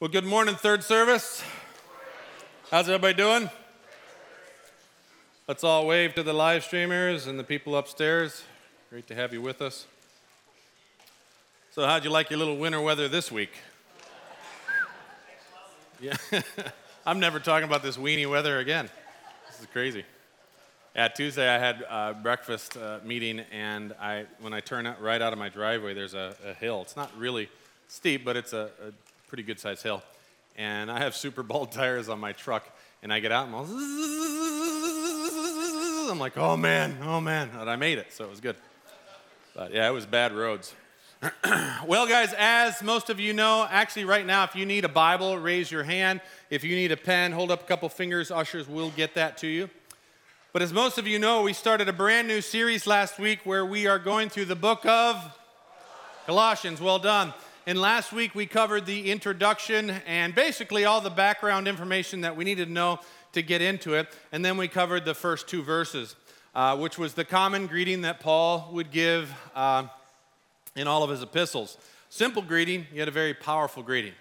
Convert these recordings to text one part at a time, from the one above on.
Well, good morning, third service. How's everybody doing? Let's all wave to the live streamers and the people upstairs. Great to have you with us. So, how'd you like your little winter weather this week? Yeah, I'm never talking about this weenie weather again. This is crazy. At Tuesday I had a breakfast uh, meeting, and I, when I turn right out of my driveway, there's a, a hill. It's not really steep, but it's a, a pretty good sized hill. And I have super bald tires on my truck, and I get out and I'm, I'm like, oh man, oh man. And I made it, so it was good. But yeah, it was bad roads. well, guys, as most of you know, actually, right now, if you need a Bible, raise your hand. If you need a pen, hold up a couple fingers. Ushers will get that to you. But as most of you know, we started a brand new series last week where we are going through the book of Colossians. Well done. And last week we covered the introduction and basically all the background information that we needed to know to get into it. And then we covered the first two verses, uh, which was the common greeting that Paul would give. Uh, in all of his epistles. Simple greeting, yet a very powerful greeting.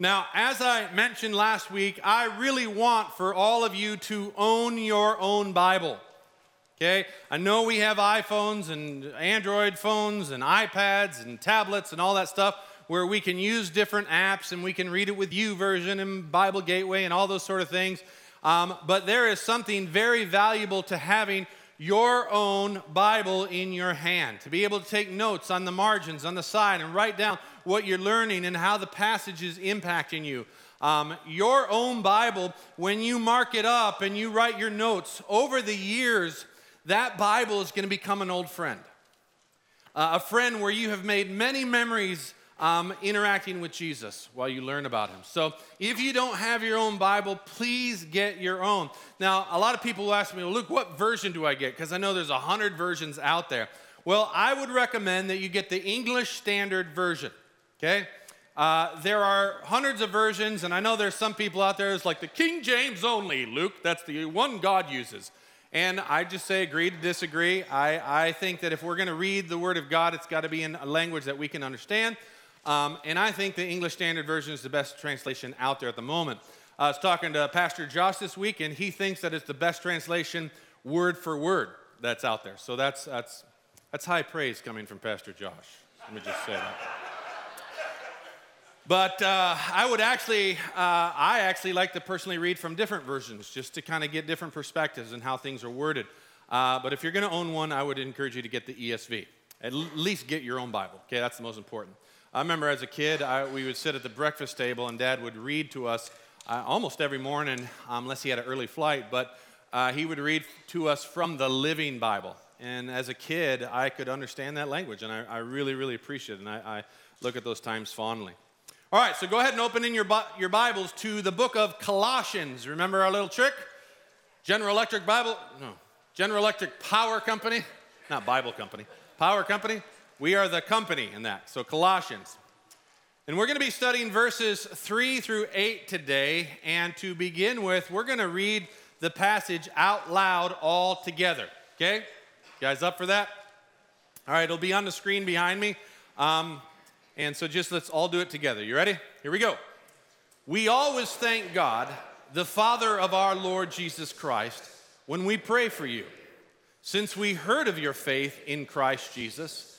Now, as I mentioned last week, I really want for all of you to own your own Bible. Okay? I know we have iPhones and Android phones and iPads and tablets and all that stuff where we can use different apps and we can read it with YouVersion and Bible Gateway and all those sort of things. Um, but there is something very valuable to having your own Bible in your hand, to be able to take notes on the margins, on the side, and write down what you're learning and how the passage is impacting you. Um, your own Bible, when you mark it up and you write your notes, over the years, that Bible is going to become an old friend. Uh, a friend where you have made many memories um, interacting with Jesus while you learn about him. So if you don't have your own Bible, please get your own. Now, a lot of people will ask me, well, Luke, what version do I get? Because I know there's a hundred versions out there. Well, I would recommend that you get the English Standard Version, okay? Uh, there are hundreds of versions, and I know there's some people out there who's like the King James only, Luke. That's the one God uses. And I just say agree to disagree. I, I think that if we're going to read the Word of God, it's got to be in a language that we can understand. Um, and I think the English Standard Version is the best translation out there at the moment. I was talking to Pastor Josh this week, and he thinks that it's the best translation word for word that's out there. So that's, that's, that's high praise coming from Pastor Josh. Let me just say that. But uh, I would actually, uh, I actually like to personally read from different versions just to kind of get different perspectives and how things are worded. Uh, but if you're going to own one, I would encourage you to get the ESV. At least get your own Bible. Okay, that's the most important. I remember as a kid, I, we would sit at the breakfast table, and Dad would read to us uh, almost every morning, um, unless he had an early flight, but uh, he would read to us from the Living Bible. And as a kid, I could understand that language, and I, I really, really appreciate it, and I, I, look at those times fondly. All right, so go ahead and open in your, your Bibles to the book of Colossians. Remember our little trick? General Electric Bible, no, General Electric Power Company, not Bible Company, Power Company. We are the company in that. So, Colossians. And we're going to be studying verses 3 through 8 today. And to begin with, we're going to read the passage out loud all together. Okay? You guys up for that? All right, it'll be on the screen behind me. Um, and so just let's all do it together. You ready? Here we go. We always thank God, the Father of our Lord Jesus Christ, when we pray for you, since we heard of your faith in Christ Jesus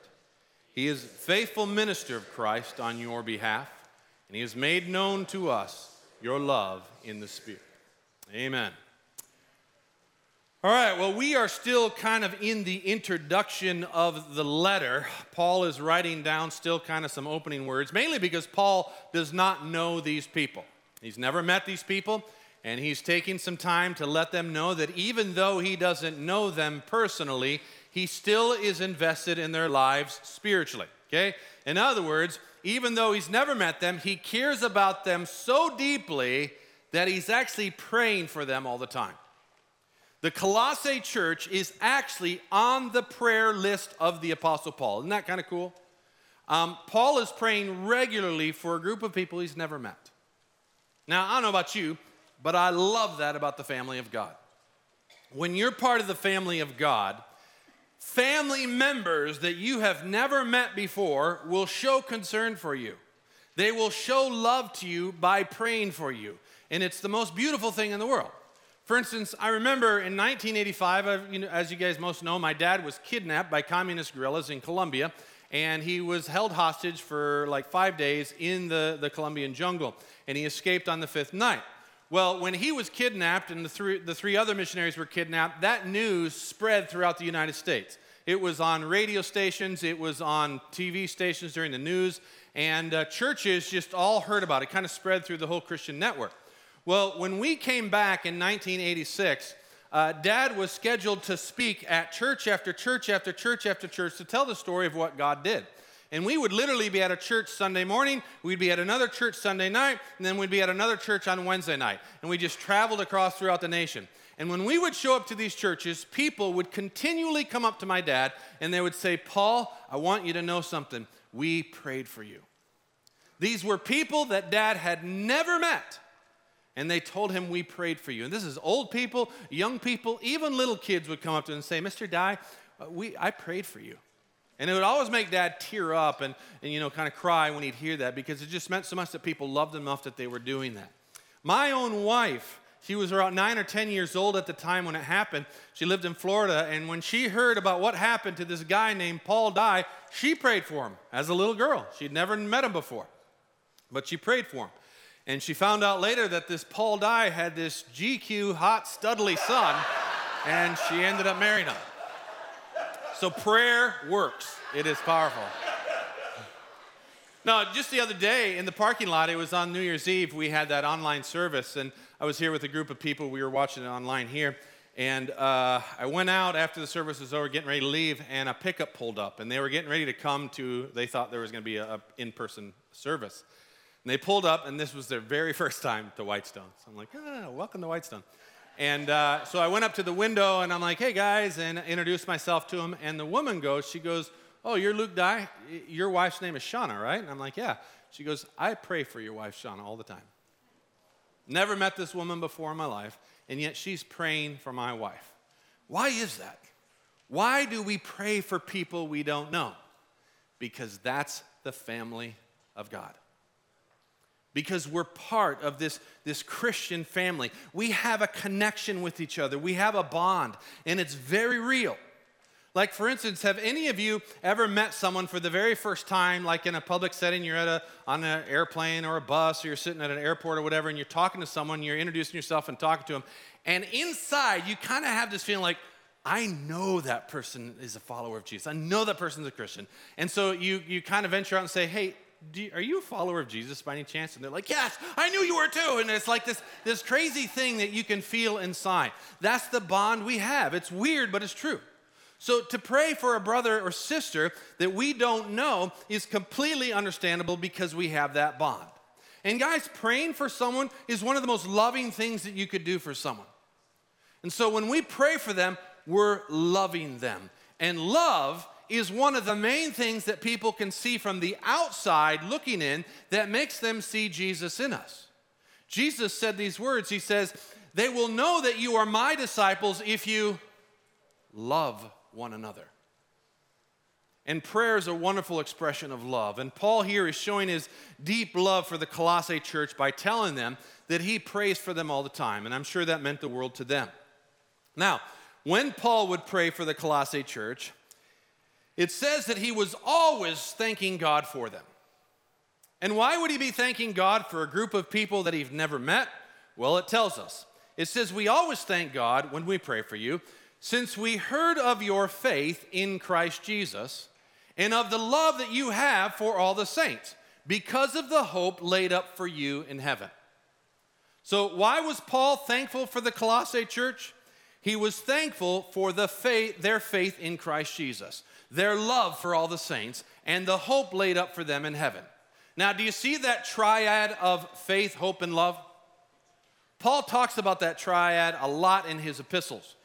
he is faithful minister of Christ on your behalf, and he has made known to us your love in the Spirit. Amen. All right, well, we are still kind of in the introduction of the letter. Paul is writing down still kind of some opening words, mainly because Paul does not know these people. He's never met these people, and he's taking some time to let them know that even though he doesn't know them personally, he still is invested in their lives spiritually. Okay? In other words, even though he's never met them, he cares about them so deeply that he's actually praying for them all the time. The Colossae church is actually on the prayer list of the Apostle Paul. Isn't that kind of cool? Um, Paul is praying regularly for a group of people he's never met. Now, I don't know about you, but I love that about the family of God. When you're part of the family of God, family members that you have never met before will show concern for you. They will show love to you by praying for you. And it's the most beautiful thing in the world. For instance, I remember in 1985, uh, you know, as you guys most know, my dad was kidnapped by communist guerrillas in Colombia, and he was held hostage for like five days in the, the Colombian jungle, and he escaped on the fifth night. Well, when he was kidnapped and the three, the three other missionaries were kidnapped, that news spread throughout the United States. It was on radio stations, it was on TV stations during the news, and uh, churches just all heard about it. It kind of spread through the whole Christian network. Well, when we came back in 1986, uh, Dad was scheduled to speak at church after church after church after church to tell the story of what God did. And we would literally be at a church Sunday morning, we'd be at another church Sunday night, and then we'd be at another church on Wednesday night. And we just traveled across throughout the nation. And when we would show up to these churches, people would continually come up to my dad and they would say, Paul, I want you to know something. We prayed for you. These were people that dad had never met and they told him, We prayed for you. And this is old people, young people, even little kids would come up to him and say, Mr. Dye, uh, we, I prayed for you. And it would always make dad tear up and, and, you know, kind of cry when he'd hear that because it just meant so much that people loved him enough that they were doing that. My own wife, she was around nine or 10 years old at the time when it happened. She lived in Florida, and when she heard about what happened to this guy named Paul Dye, she prayed for him as a little girl. She'd never met him before, but she prayed for him. And she found out later that this Paul Dye had this GQ hot studly son, and she ended up marrying him. So prayer works. It is powerful. No, just the other day in the parking lot, it was on New Year's Eve, we had that online service, and I was here with a group of people. We were watching it online here. And uh, I went out after the service was over, getting ready to leave, and a pickup pulled up, and they were getting ready to come to, they thought there was going to be an in person service. And they pulled up, and this was their very first time to Whitestone. So I'm like, ah, welcome to Whitestone. And uh, so I went up to the window, and I'm like, hey guys, and introduced myself to him. And the woman goes, she goes, oh, you're Luke Dye? Your wife's name is Shauna, right? And I'm like, yeah. She goes, I pray for your wife, Shauna, all the time. Never met this woman before in my life, and yet she's praying for my wife. Why is that? Why do we pray for people we don't know? Because that's the family of God because we're part of this, this Christian family. We have a connection with each other, we have a bond, and it's very real. Like, for instance, have any of you ever met someone for the very first time, like in a public setting? You're at a, on an airplane or a bus, or you're sitting at an airport or whatever, and you're talking to someone, you're introducing yourself and talking to them, and inside you kind of have this feeling like, I know that person is a follower of Jesus. I know that person's a Christian. And so you, you kind of venture out and say, Hey, you, are you a follower of Jesus by any chance? And they're like, yes, I knew you were too. And it's like this, this crazy thing that you can feel inside. That's the bond we have. It's weird, but it's true. So to pray for a brother or sister that we don't know is completely understandable because we have that bond. And guys, praying for someone is one of the most loving things that you could do for someone. And so when we pray for them, we're loving them. And love is one of the main things that people can see from the outside looking in that makes them see Jesus in us. Jesus said these words He says, They will know that you are my disciples if you love one another. And prayer is a wonderful expression of love. And Paul here is showing his deep love for the Colossae church by telling them that he prays for them all the time. And I'm sure that meant the world to them. Now, when Paul would pray for the Colossae church, it says that he was always thanking God for them. And why would he be thanking God for a group of people that he'd never met? Well, it tells us. It says, We always thank God when we pray for you, since we heard of your faith in Christ Jesus and of the love that you have for all the saints, because of the hope laid up for you in heaven. So, why was Paul thankful for the Colossae church? He was thankful for the faith, their faith in Christ Jesus their love for all the saints, and the hope laid up for them in heaven. Now, do you see that triad of faith, hope, and love? Paul talks about that triad a lot in his epistles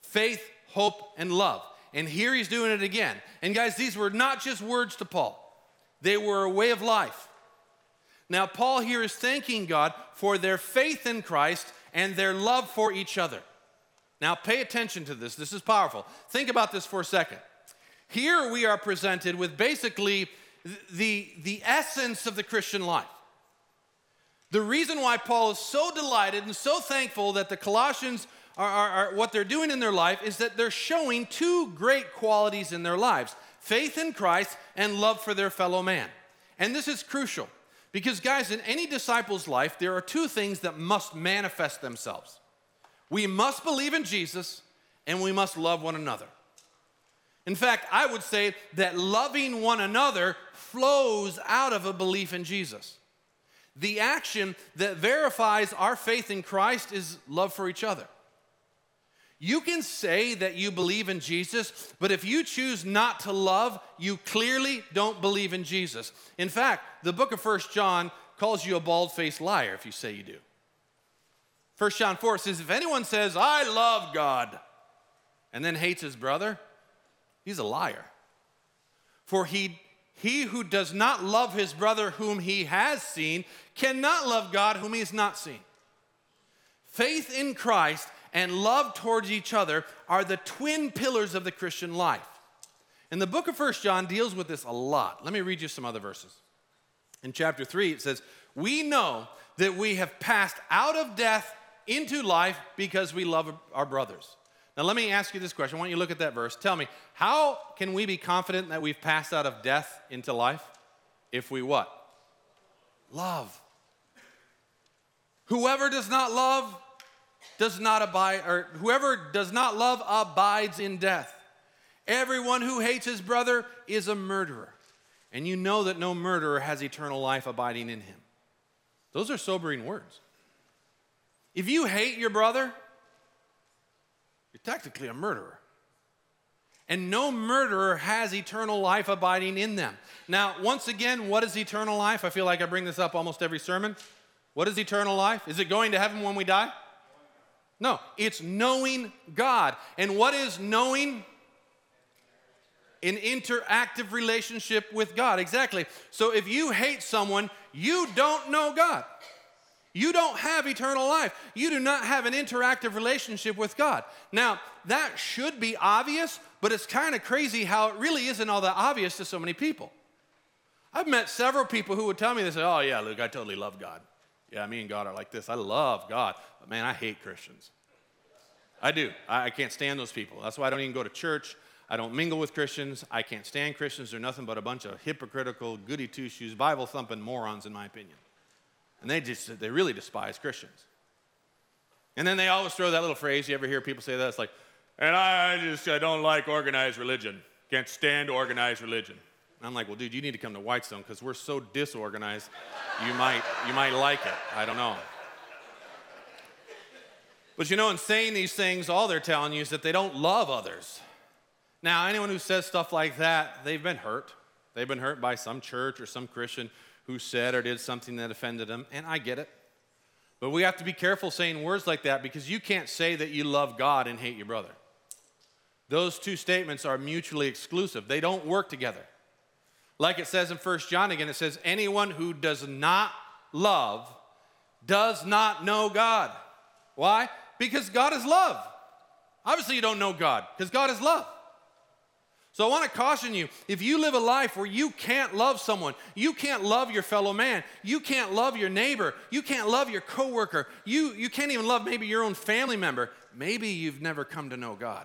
faith, hope, and love. And here he's doing it again. And guys, these were not just words to Paul, they were a way of life. Now, Paul here is thanking God for their faith in Christ and their love for each other. Now, pay attention to this. This is powerful. Think about this for a second. Here we are presented with basically the, the essence of the Christian life. The reason why Paul is so delighted and so thankful that the Colossians are, are, are, what they're doing in their life is that they're showing two great qualities in their lives faith in Christ and love for their fellow man. And this is crucial because, guys, in any disciple's life, there are two things that must manifest themselves we must believe in Jesus and we must love one another. In fact, I would say that loving one another flows out of a belief in Jesus. The action that verifies our faith in Christ is love for each other. You can say that you believe in Jesus, but if you choose not to love, you clearly don't believe in Jesus. In fact, the book of First John calls you a bald faced liar if you say you do. First John 4 says, If anyone says, I love God, and then hates his brother, he's a liar. For he, he who does not love his brother whom he has seen cannot love God whom he has not seen. Faith in Christ and love towards each other are the twin pillars of the Christian life. And the book of First John deals with this a lot. Let me read you some other verses. In chapter 3, it says, We know that we have passed out of death into life because we love our brothers. Now, let me ask you this question. I want you to look at that verse. Tell me, how can we be confident that we've passed out of death into life? If we what? Love. Whoever does not love does not abide, or whoever does not love abides in death. Everyone who hates his brother is a murderer. And you know that no murderer has eternal life abiding in him. Those are sobering words. If you hate your brother, you're technically a murderer. And no murderer has eternal life abiding in them. Now, once again, what is eternal life? I feel like I bring this up almost every sermon. What is eternal life? Is it going to heaven when we die? No, it's knowing God. And what is knowing? An interactive relationship with God. Exactly. So if you hate someone, you don't know God. You don't have eternal life. You do not have an interactive relationship with God. Now, that should be obvious, but it's kind of crazy how it really isn't all that obvious to so many people. I've met several people who would tell me, they say, Oh, yeah, Luke, I totally love God. Yeah, me and God are like this. I love God, but man, I hate Christians. I do. I, I can't stand those people. That's why I don't even go to church. I don't mingle with Christians. I can't stand Christians. They're nothing but a bunch of hypocritical, goody two shoes, Bible thumping morons, in my opinion. And they just, they really despise Christians. And then they always throw that little phrase. You ever hear people say that? It's like, and I just, I don't like organized religion. Can't stand organized religion. And I'm like, well, dude, you need to come to Whitestone because we're so disorganized. You might, you might like it. I don't know. But you know, in saying these things, all they're telling you is that they don't love others. Now, anyone who says stuff like that, they've been hurt. They've been hurt by some church or some Christian who said or did something that offended them, and I get it. But we have to be careful saying words like that because you can't say that you love God and hate your brother. Those two statements are mutually exclusive, they don't work together. Like it says in 1 John again, it says, Anyone who does not love does not know God. Why? Because God is love. Obviously, you don't know God because God is love. So I want to caution you if you live a life where you can't love someone, you can't love your fellow man, you can't love your neighbor, you can't love your coworker, you, you can't even love maybe your own family member, maybe you've never come to know God.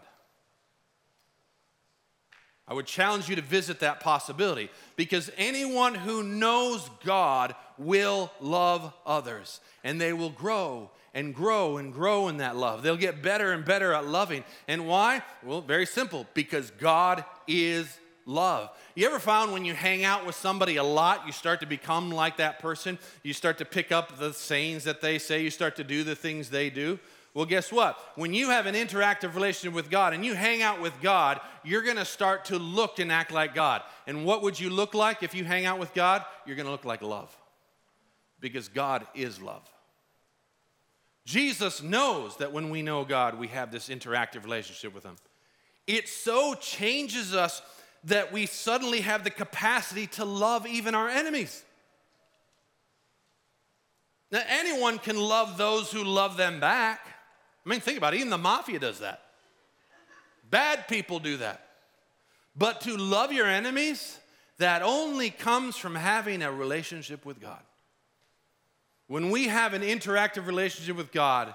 I would challenge you to visit that possibility because anyone who knows God will love others and they will grow and grow and grow in that love. They'll get better and better at loving. And why? Well, very simple because God is love. You ever found when you hang out with somebody a lot, you start to become like that person? You start to pick up the sayings that they say, you start to do the things they do? Well, guess what? When you have an interactive relationship with God and you hang out with God, you're going to start to look and act like God. And what would you look like if you hang out with God? You're going to look like love. Because God is love. Jesus knows that when we know God, we have this interactive relationship with Him. It so changes us that we suddenly have the capacity to love even our enemies. Now, anyone can love those who love them back. I mean, think about it, even the mafia does that. Bad people do that. But to love your enemies, that only comes from having a relationship with God. When we have an interactive relationship with God,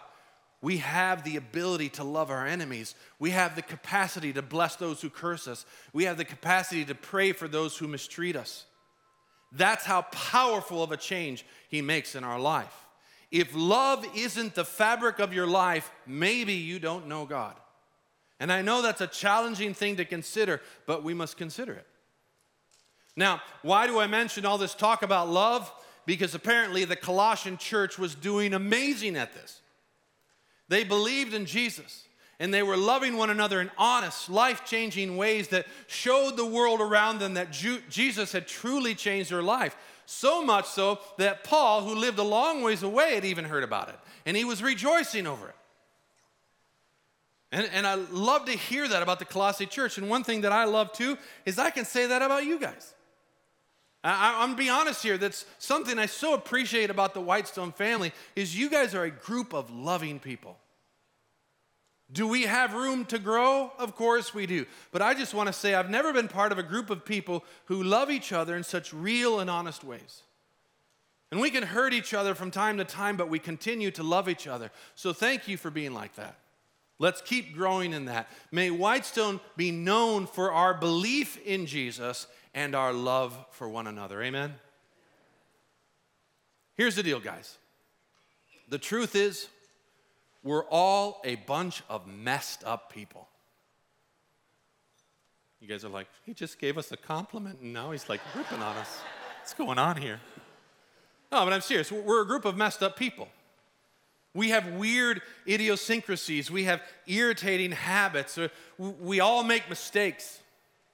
we have the ability to love our enemies. We have the capacity to bless those who curse us. We have the capacity to pray for those who mistreat us. That's how powerful of a change He makes in our life. If love isn't the fabric of your life, maybe you don't know God. And I know that's a challenging thing to consider, but we must consider it. Now, why do I mention all this talk about love? Because apparently the Colossian church was doing amazing at this. They believed in Jesus and they were loving one another in honest, life changing ways that showed the world around them that Jesus had truly changed their life. So much so that Paul, who lived a long ways away, had even heard about it and he was rejoicing over it. And, and I love to hear that about the Colossae church. And one thing that I love too is I can say that about you guys. I, am gonna be honest here. That's something I so appreciate about the Whitestone family is you guys are a group of loving people. Do we have room to grow? Of course we do. But I just want to say I've never been part of a group of people who love each other in such real and honest ways. And we can hurt each other from time to time, but we continue to love each other. So thank you for being like that. Let's keep growing in that. May Whitestone be known for our belief in Jesus and our love for one another. Amen? Here's the deal, guys. The truth is, we're all a bunch of messed up people. You guys are like, he just gave us a compliment and now he's like ripping on us. What's going on here? No, but I'm serious. We're a group of messed up people. We have weird idiosyncrasies. We have irritating habits. Uh, we all make mistakes.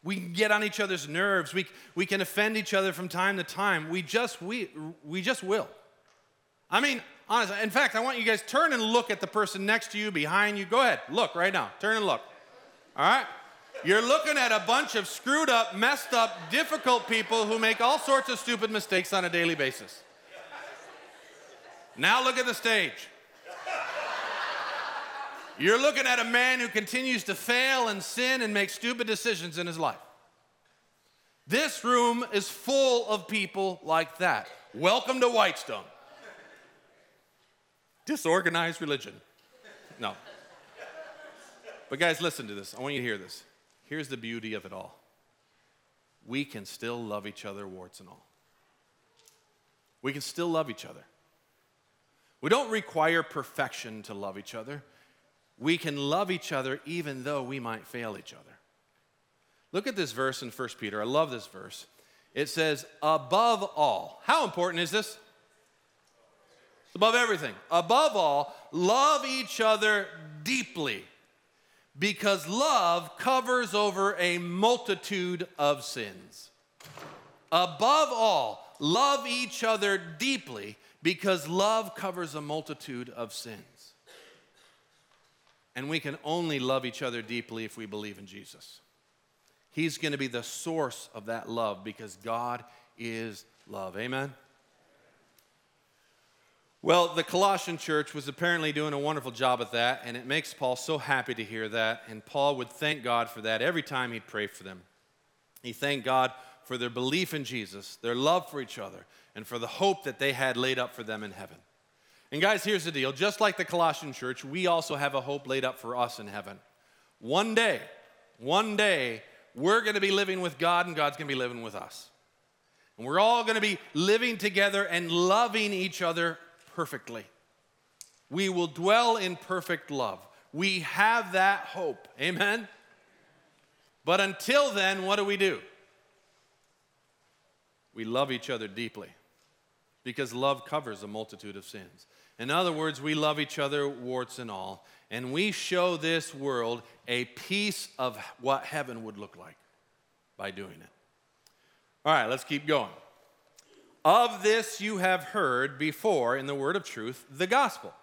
We can get on each other's nerves. We, we can offend each other from time to time. We just, we, we just will. I mean, honestly, in fact, I want you guys turn and look at the person next to you, behind you. Go ahead, look right now. Turn and look. All right? You're looking at a bunch of screwed up, messed up, difficult people who make all sorts of stupid mistakes on a daily basis. Now look at the stage. You're looking at a man who continues to fail and sin and make stupid decisions in his life. This room is full of people like that. Welcome to Whitestone. Disorganized religion. No. But, guys, listen to this. I want you to hear this. Here's the beauty of it all we can still love each other, warts and all. We can still love each other. We don't require perfection to love each other we can love each other even though we might fail each other. Look at this verse in 1 Peter. I love this verse. It says, above all. How important is this? Above everything. Above all, love each other deeply because love covers over a multitude of sins. Above all, love each other deeply because love covers a multitude of sins. And we can only love each other deeply if we believe in Jesus. He's going to be the source of that love because God is love. Amen? Well, the Colossian church was apparently doing a wonderful job at that, and it makes Paul so happy to hear that. And Paul would thank God for that every time he'd pray for them. He thanked God for their belief in Jesus, their love for each other, and for the hope that they had laid up for them in heaven. And guys, here's the deal just like the Colossian church, we also have a hope laid up for us in heaven. One day, one day, we're going to be living with God and God's going to be living with us. And we're all going to be living together and loving each other perfectly. We will dwell in perfect love. We have that hope. Amen? But until then, what do we do? We love each other deeply because love covers a multitude of sins. In other words, we love each other, warts and all, and we show this world a piece of what heaven would look like by doing it. All right, let's keep going. Of this you have heard before in the word of truth, the gospel,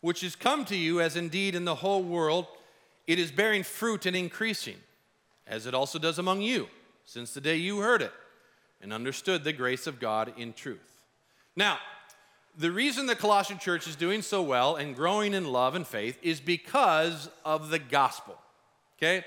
which has come to you as indeed in the whole world it is bearing fruit and increasing, as it also does among you, since the day you heard it and understood the grace of God in truth. Now, the reason the Colossian church is doing so well and growing in love and faith is because of the gospel. Okay?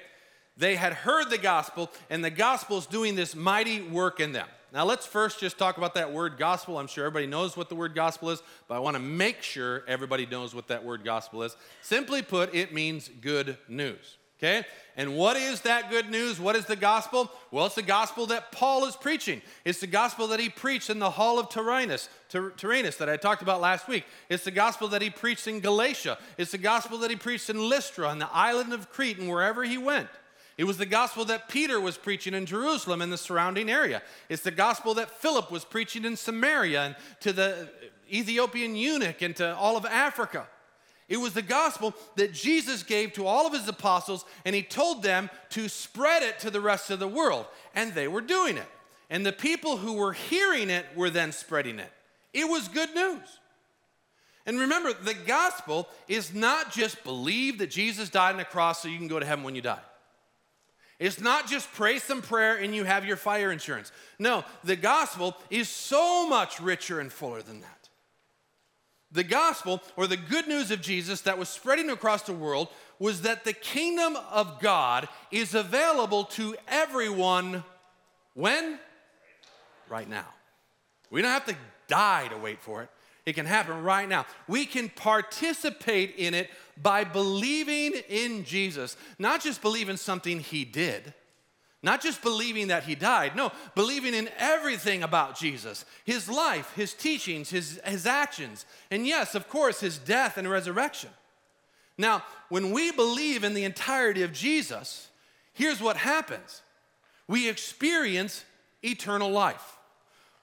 They had heard the gospel, and the gospel is doing this mighty work in them. Now, let's first just talk about that word gospel. I'm sure everybody knows what the word gospel is, but I want to make sure everybody knows what that word gospel is. Simply put, it means good news. Okay? And what is that good news? What is the gospel? Well, it's the gospel that Paul is preaching. It's the gospel that he preached in the hall of Tyrannus, Tyrannus that I talked about last week. It's the gospel that he preached in Galatia. It's the gospel that he preached in Lystra, on the island of Crete, and wherever he went. It was the gospel that Peter was preaching in Jerusalem and the surrounding area. It's the gospel that Philip was preaching in Samaria and to the Ethiopian eunuch and to all of Africa. It was the gospel that Jesus gave to all of his apostles, and he told them to spread it to the rest of the world. And they were doing it. And the people who were hearing it were then spreading it. It was good news. And remember, the gospel is not just believe that Jesus died on the cross so you can go to heaven when you die. It's not just pray some prayer and you have your fire insurance. No, the gospel is so much richer and fuller than that. The gospel, or the good news of Jesus that was spreading across the world, was that the kingdom of God is available to everyone when? Right now. We don't have to die to wait for it. It can happen right now. We can participate in it by believing in Jesus, not just believing something he did, not just believing that he died, no, believing in everything about Jesus his life, his teachings, his, his actions, and yes, of course, his death and resurrection. Now, when we believe in the entirety of Jesus, here's what happens we experience eternal life.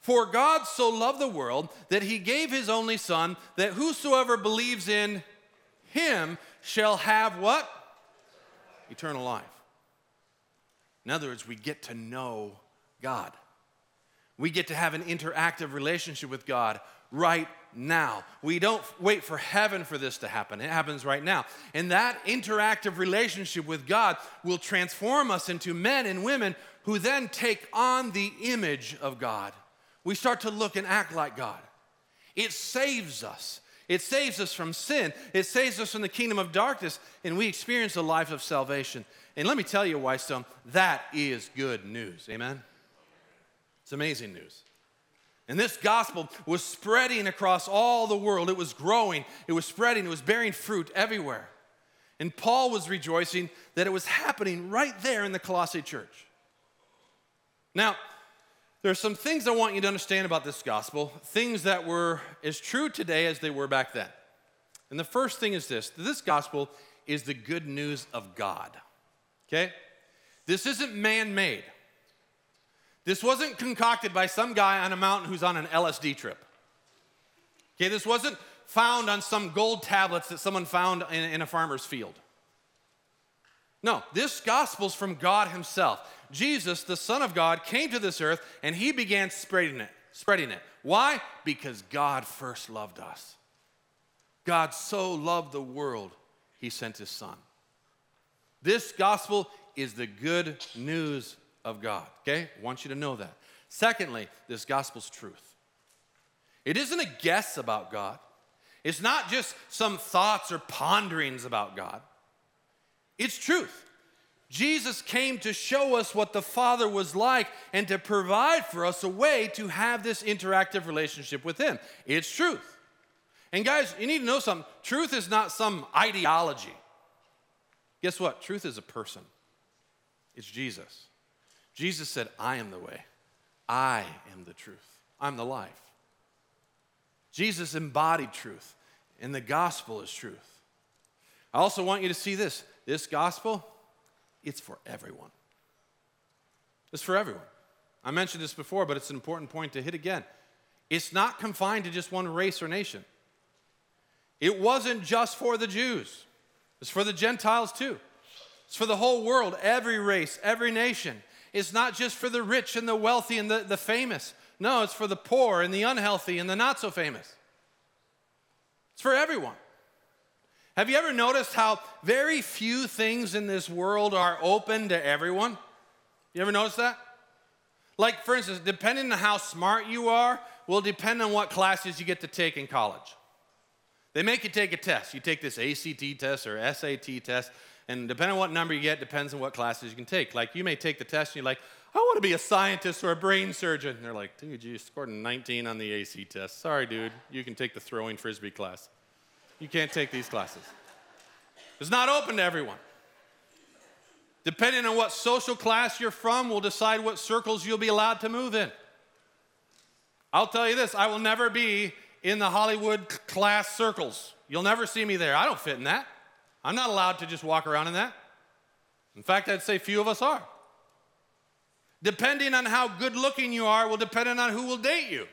For God so loved the world that he gave his only Son, that whosoever believes in him shall have what? Eternal life. In other words, we get to know God. We get to have an interactive relationship with God right now. We don't wait for heaven for this to happen. It happens right now. And that interactive relationship with God will transform us into men and women who then take on the image of God. We start to look and act like God. It saves us. It saves us from sin. It saves us from the kingdom of darkness, and we experience a life of salvation. And let me tell you, Whitestone, that is good news. Amen? It's amazing news. And this gospel was spreading across all the world. It was growing, it was spreading, it was bearing fruit everywhere. And Paul was rejoicing that it was happening right there in the Colossae church. Now, there are some things I want you to understand about this gospel, things that were as true today as they were back then. And the first thing is this this gospel is the good news of God. Okay? This isn't man made. This wasn't concocted by some guy on a mountain who's on an LSD trip. Okay, this wasn't found on some gold tablets that someone found in, in a farmer's field. No, this gospel's from God Himself. Jesus, the Son of God, came to this earth and He began spreading it. Spreading it. Why? Because God first loved us. God so loved the world, He sent His Son. This gospel is the good news of God. Okay? I want you to know that. Secondly, this gospel's truth. It isn't a guess about God. It's not just some thoughts or ponderings about God. It's truth. Jesus came to show us what the Father was like and to provide for us a way to have this interactive relationship with Him. It's truth. And guys, you need to know something. Truth is not some ideology. Guess what? Truth is a person, it's Jesus. Jesus said, I am the way, I am the truth, I'm the life. Jesus embodied truth, and the gospel is truth. I also want you to see this this gospel, it's for everyone. It's for everyone. I mentioned this before, but it's an important point to hit again. It's not confined to just one race or nation. It wasn't just for the Jews, it's for the Gentiles too. It's for the whole world, every race, every nation. It's not just for the rich and the wealthy and the, the famous. No, it's for the poor and the unhealthy and the not so famous. It's for everyone. Have you ever noticed how very few things in this world are open to everyone? You ever notice that? Like, for instance, depending on how smart you are, will depend on what classes you get to take in college. They make you take a test. You take this ACT test or SAT test, and depending on what number you get, depends on what classes you can take. Like, you may take the test and you're like, I want to be a scientist or a brain surgeon. And they're like, dude, you scored a 19 on the AC test. Sorry, dude, you can take the throwing frisbee class. You can't take these classes. It's not open to everyone. Depending on what social class you're from, will decide what circles you'll be allowed to move in. I'll tell you this I will never be in the Hollywood class circles. You'll never see me there. I don't fit in that. I'm not allowed to just walk around in that. In fact, I'd say few of us are. Depending on how good looking you are, will depend on who will date you.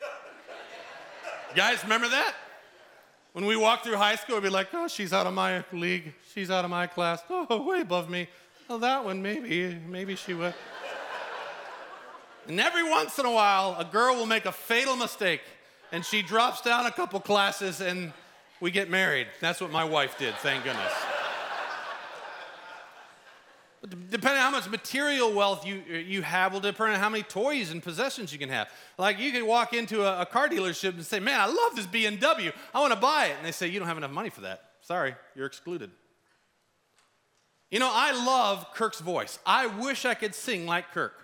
Guys, remember that? When we walk through high school, we'd be like, oh, she's out of my league. She's out of my class. Oh, way above me. Well, that one, maybe. Maybe she would. and every once in a while, a girl will make a fatal mistake and she drops down a couple classes and we get married. That's what my wife did, thank goodness. Depending on how much material wealth you, you have will depend on how many toys and possessions you can have. Like you can walk into a, a car dealership and say, Man, I love this BMW. I want to buy it. And they say, You don't have enough money for that. Sorry, you're excluded. You know, I love Kirk's voice. I wish I could sing like Kirk.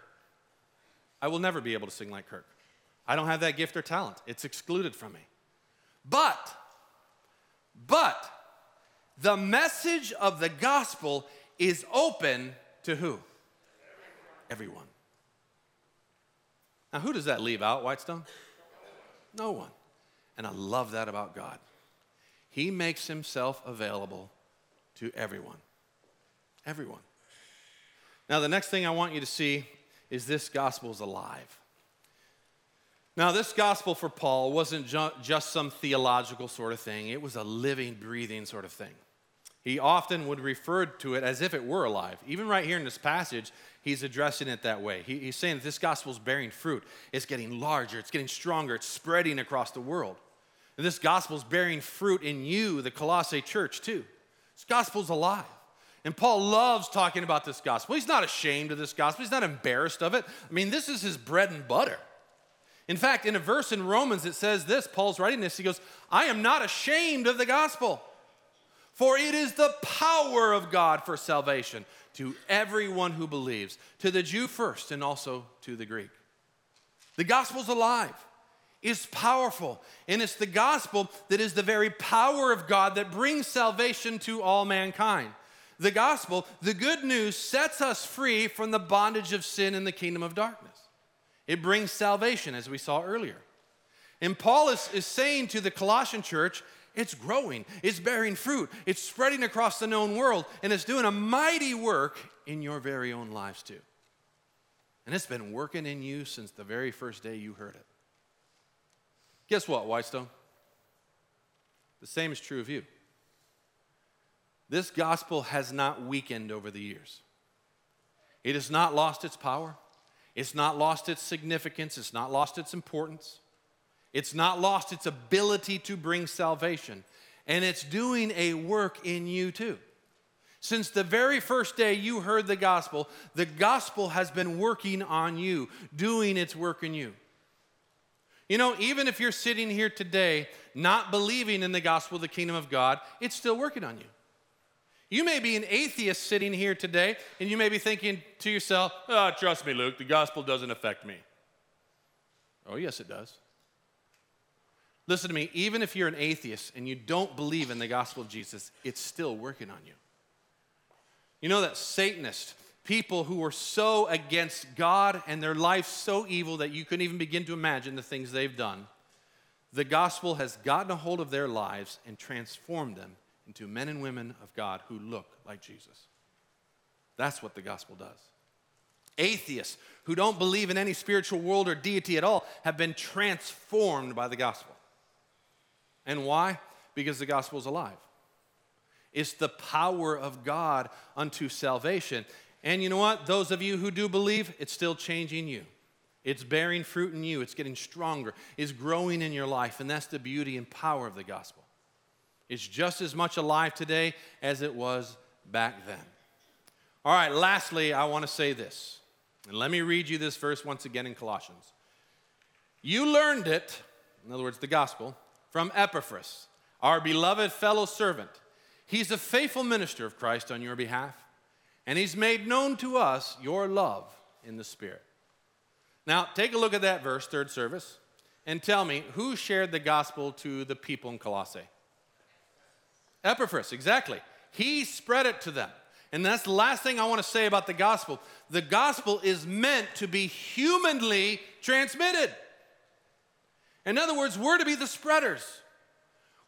I will never be able to sing like Kirk. I don't have that gift or talent, it's excluded from me. But, but, the message of the gospel is open to who? Everyone. Now, who does that leave out, Whitestone? No one. And I love that about God. He makes himself available to everyone. Everyone. Now, the next thing I want you to see is this gospel is alive. Now, this gospel for Paul wasn't ju- just some theological sort of thing, it was a living, breathing sort of thing. He often would refer to it as if it were alive. Even right here in this passage, he's addressing it that way. He, he's saying that this gospel is bearing fruit. It's getting larger, it's getting stronger, it's spreading across the world. And this gospel is bearing fruit in you, the Colossae church, too. This gospel is alive. And Paul loves talking about this gospel. He's not ashamed of this gospel, he's not embarrassed of it. I mean, this is his bread and butter. In fact, in a verse in Romans, it says this Paul's writing this. He goes, I am not ashamed of the gospel. For it is the power of God for salvation to everyone who believes, to the Jew first and also to the Greek. The gospel's alive, it's powerful, and it's the gospel that is the very power of God that brings salvation to all mankind. The gospel, the good news, sets us free from the bondage of sin in the kingdom of darkness. It brings salvation, as we saw earlier. And Paul is, is saying to the Colossian church, it's growing, it's bearing fruit, it's spreading across the known world, and it's doing a mighty work in your very own lives too. And it's been working in you since the very first day you heard it. Guess what, Whitestone? The same is true of you. This gospel has not weakened over the years. It has not lost its power. It's not lost its significance. It's not lost its importance. It's not lost its ability to bring salvation. And it's doing a work in you too. Since the very first day you heard the gospel, the gospel has been working on you, doing its work in you. You know, even if you're sitting here today not believing in the gospel of the kingdom of God, it's still working on you. You may be an atheist sitting here today, and you may be thinking to yourself, oh, trust me, Luke, the gospel doesn't affect me. Oh, yes, it does. Listen to me, even if you're an atheist and you don't believe in the gospel of Jesus, it's still working on you. You know that Satanists, people who were so against God and their life so evil that you couldn't even begin to imagine the things they've done, the gospel has gotten a hold of their lives and transformed them into men and women of God who look like Jesus. That's what the gospel does. Atheists who don't believe in any spiritual world or deity at all have been transformed by the gospel. And why? Because the gospel is alive. It's the power of God unto salvation. And you know what? Those of you who do believe, it's still changing you. It's bearing fruit in you. It's getting stronger. It's growing in your life. And that's the beauty and power of the gospel. It's just as much alive today as it was back then. All right, lastly, I want to say this. And let me read you this verse once again in Colossians. You learned it, in other words, the gospel, from Epaphras, our beloved fellow servant. He's a faithful minister of Christ on your behalf, and he's made known to us your love in the Spirit. Now, take a look at that verse, third service, and tell me who shared the gospel to the people in Colossae? Epaphras, exactly. He spread it to them. And that's the last thing I want to say about the gospel. The gospel is meant to be humanly transmitted. In other words, we're to be the spreaders.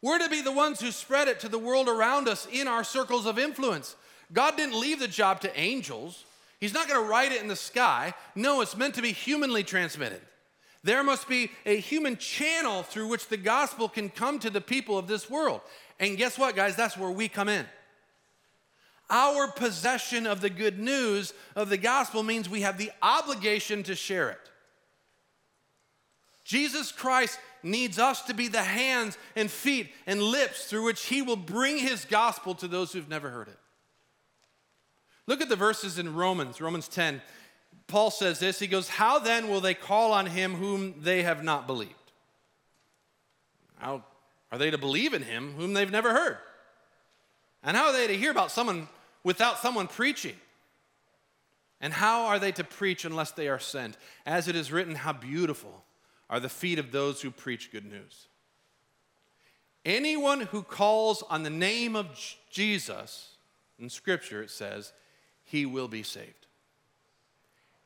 We're to be the ones who spread it to the world around us in our circles of influence. God didn't leave the job to angels. He's not going to write it in the sky. No, it's meant to be humanly transmitted. There must be a human channel through which the gospel can come to the people of this world. And guess what, guys? That's where we come in. Our possession of the good news of the gospel means we have the obligation to share it. Jesus Christ needs us to be the hands and feet and lips through which he will bring his gospel to those who've never heard it. Look at the verses in Romans, Romans 10. Paul says this He goes, How then will they call on him whom they have not believed? How are they to believe in him whom they've never heard? And how are they to hear about someone without someone preaching? And how are they to preach unless they are sent? As it is written, How beautiful are the feet of those who preach good news. Anyone who calls on the name of Jesus, in Scripture it says, he will be saved.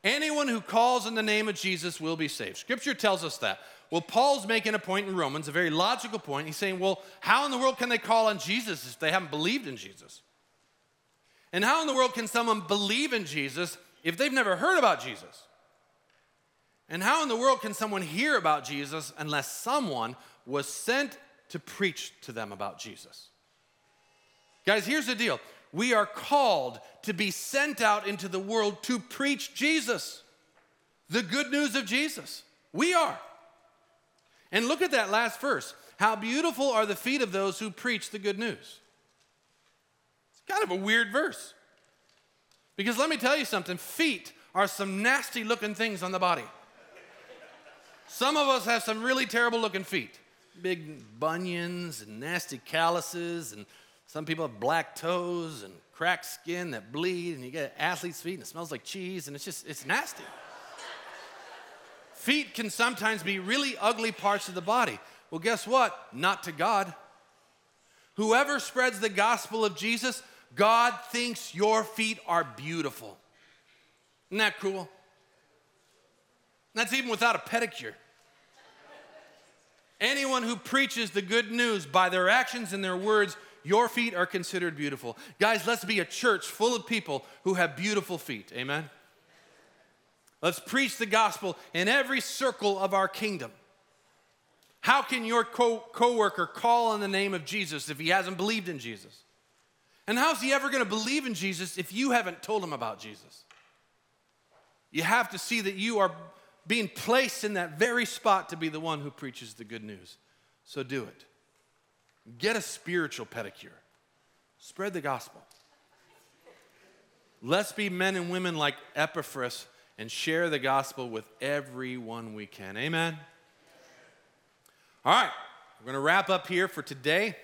Anyone who calls in the name of Jesus will be saved. Scripture tells us that. Well, Paul's making a point in Romans, a very logical point. He's saying, well, how in the world can they call on Jesus if they haven't believed in Jesus? And how in the world can someone believe in Jesus if they've never heard about Jesus? And how in the world can someone hear about Jesus unless someone was sent to preach to them about Jesus? Guys, here's the deal we are called to be sent out into the world to preach Jesus, the good news of Jesus. We are. And look at that last verse. How beautiful are the feet of those who preach the good news. It's kind of a weird verse. Because let me tell you something feet are some nasty looking things on the body. Some of us have some really terrible looking feet big bunions and nasty calluses and some people have black toes and cracked skin that bleed, and you get athlete's feet, and it smells like cheese, and it's just, it's nasty. Feet can sometimes be really ugly parts of the body. Well, guess what? Not to God. Whoever spreads the gospel of Jesus, God thinks your feet are beautiful. Isn't that cool? That's even without a pedicure. Anyone who preaches the good news by their actions and their words your feet are considered beautiful. Guys, let's be a church full of people who have beautiful feet. Amen? Let's preach the gospel in every circle of our kingdom. How can your co- coworker call on the name of Jesus if he hasn't believed in Jesus? And how's he ever going to believe in Jesus if you haven't told him about Jesus? You have to see that you are being placed in that very spot to be the one who preaches the good news. So do it. Get a spiritual pedicure. Spread the gospel. Let's be men and women like Epaphras and share the gospel with everyone we can. Amen. All right, we're going to wrap up here for today,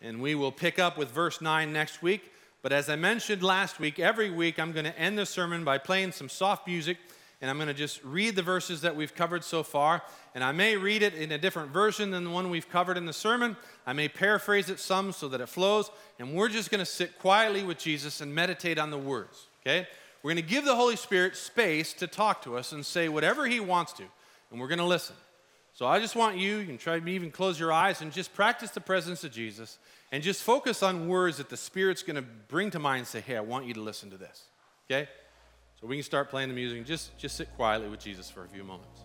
and we will pick up with verse 9 next week. But as I mentioned last week, every week I'm going to end the sermon by playing some soft music and I'm going to just read the verses that we've covered so far. And I may read it in a different version than the one we've covered in the sermon. I may paraphrase it some so that it flows. And we're just going to sit quietly with Jesus and meditate on the words, okay? We're going to give the Holy Spirit space to talk to us and say whatever He wants to, and we're going to listen. So I just want you, you can try to even close your eyes and just practice the presence of Jesus and just focus on words that the Spirit's going to bring to mind and say, hey, I want you to listen to this, okay? We can start playing the music and just, just sit quietly with Jesus for a few moments.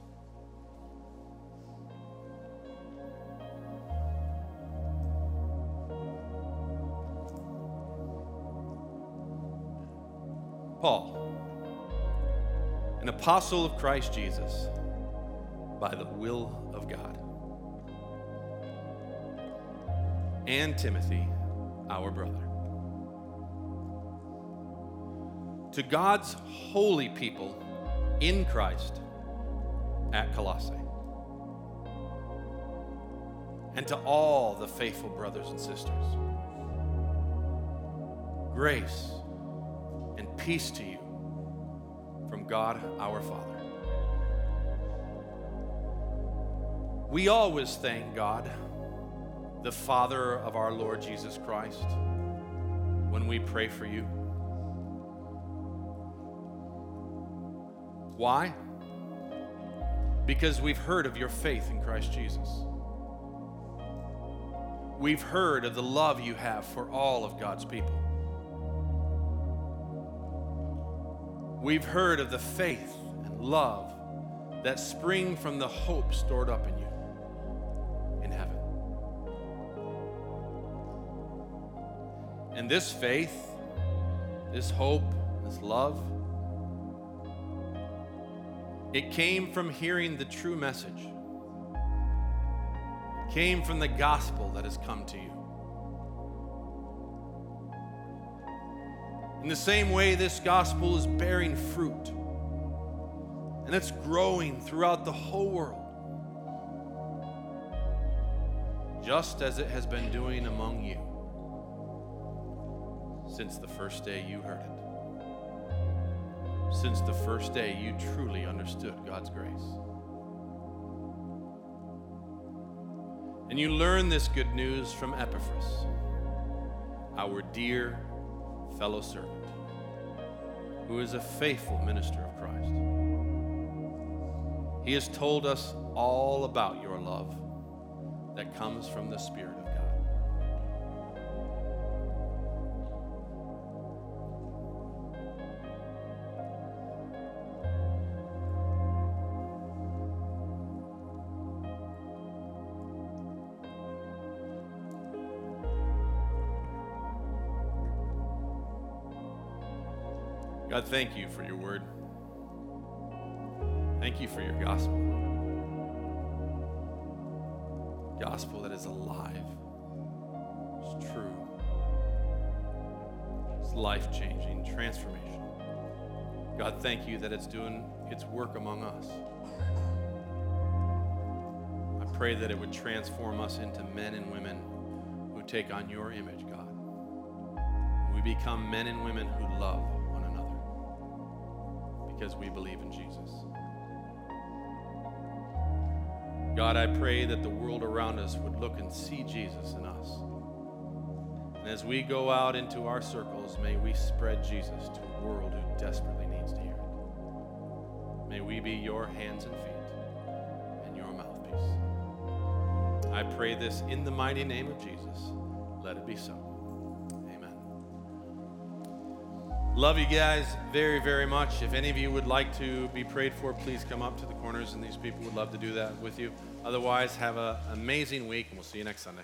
Paul, an apostle of Christ Jesus, by the will of God, and Timothy, our brother. To God's holy people in Christ at Colossae, and to all the faithful brothers and sisters, grace and peace to you from God our Father. We always thank God, the Father of our Lord Jesus Christ, when we pray for you. Why? Because we've heard of your faith in Christ Jesus. We've heard of the love you have for all of God's people. We've heard of the faith and love that spring from the hope stored up in you in heaven. And this faith, this hope, this love, it came from hearing the true message. It came from the gospel that has come to you. In the same way, this gospel is bearing fruit and it's growing throughout the whole world, just as it has been doing among you since the first day you heard it since the first day you truly understood God's grace. And you learn this good news from Epaphras, our dear fellow servant, who is a faithful minister of Christ. He has told us all about your love that comes from the Spirit God, thank you for your word. Thank you for your gospel. Gospel that is alive, it's true, it's life changing, transformation. God, thank you that it's doing its work among us. I pray that it would transform us into men and women who take on your image, God. We become men and women who love because we believe in Jesus. God, I pray that the world around us would look and see Jesus in us. And as we go out into our circles, may we spread Jesus to a world who desperately needs to hear it. May we be your hands and feet and your mouthpiece. I pray this in the mighty name of Jesus. Let it be so. Love you guys very, very much. If any of you would like to be prayed for, please come up to the corners, and these people would love to do that with you. Otherwise, have an amazing week, and we'll see you next Sunday.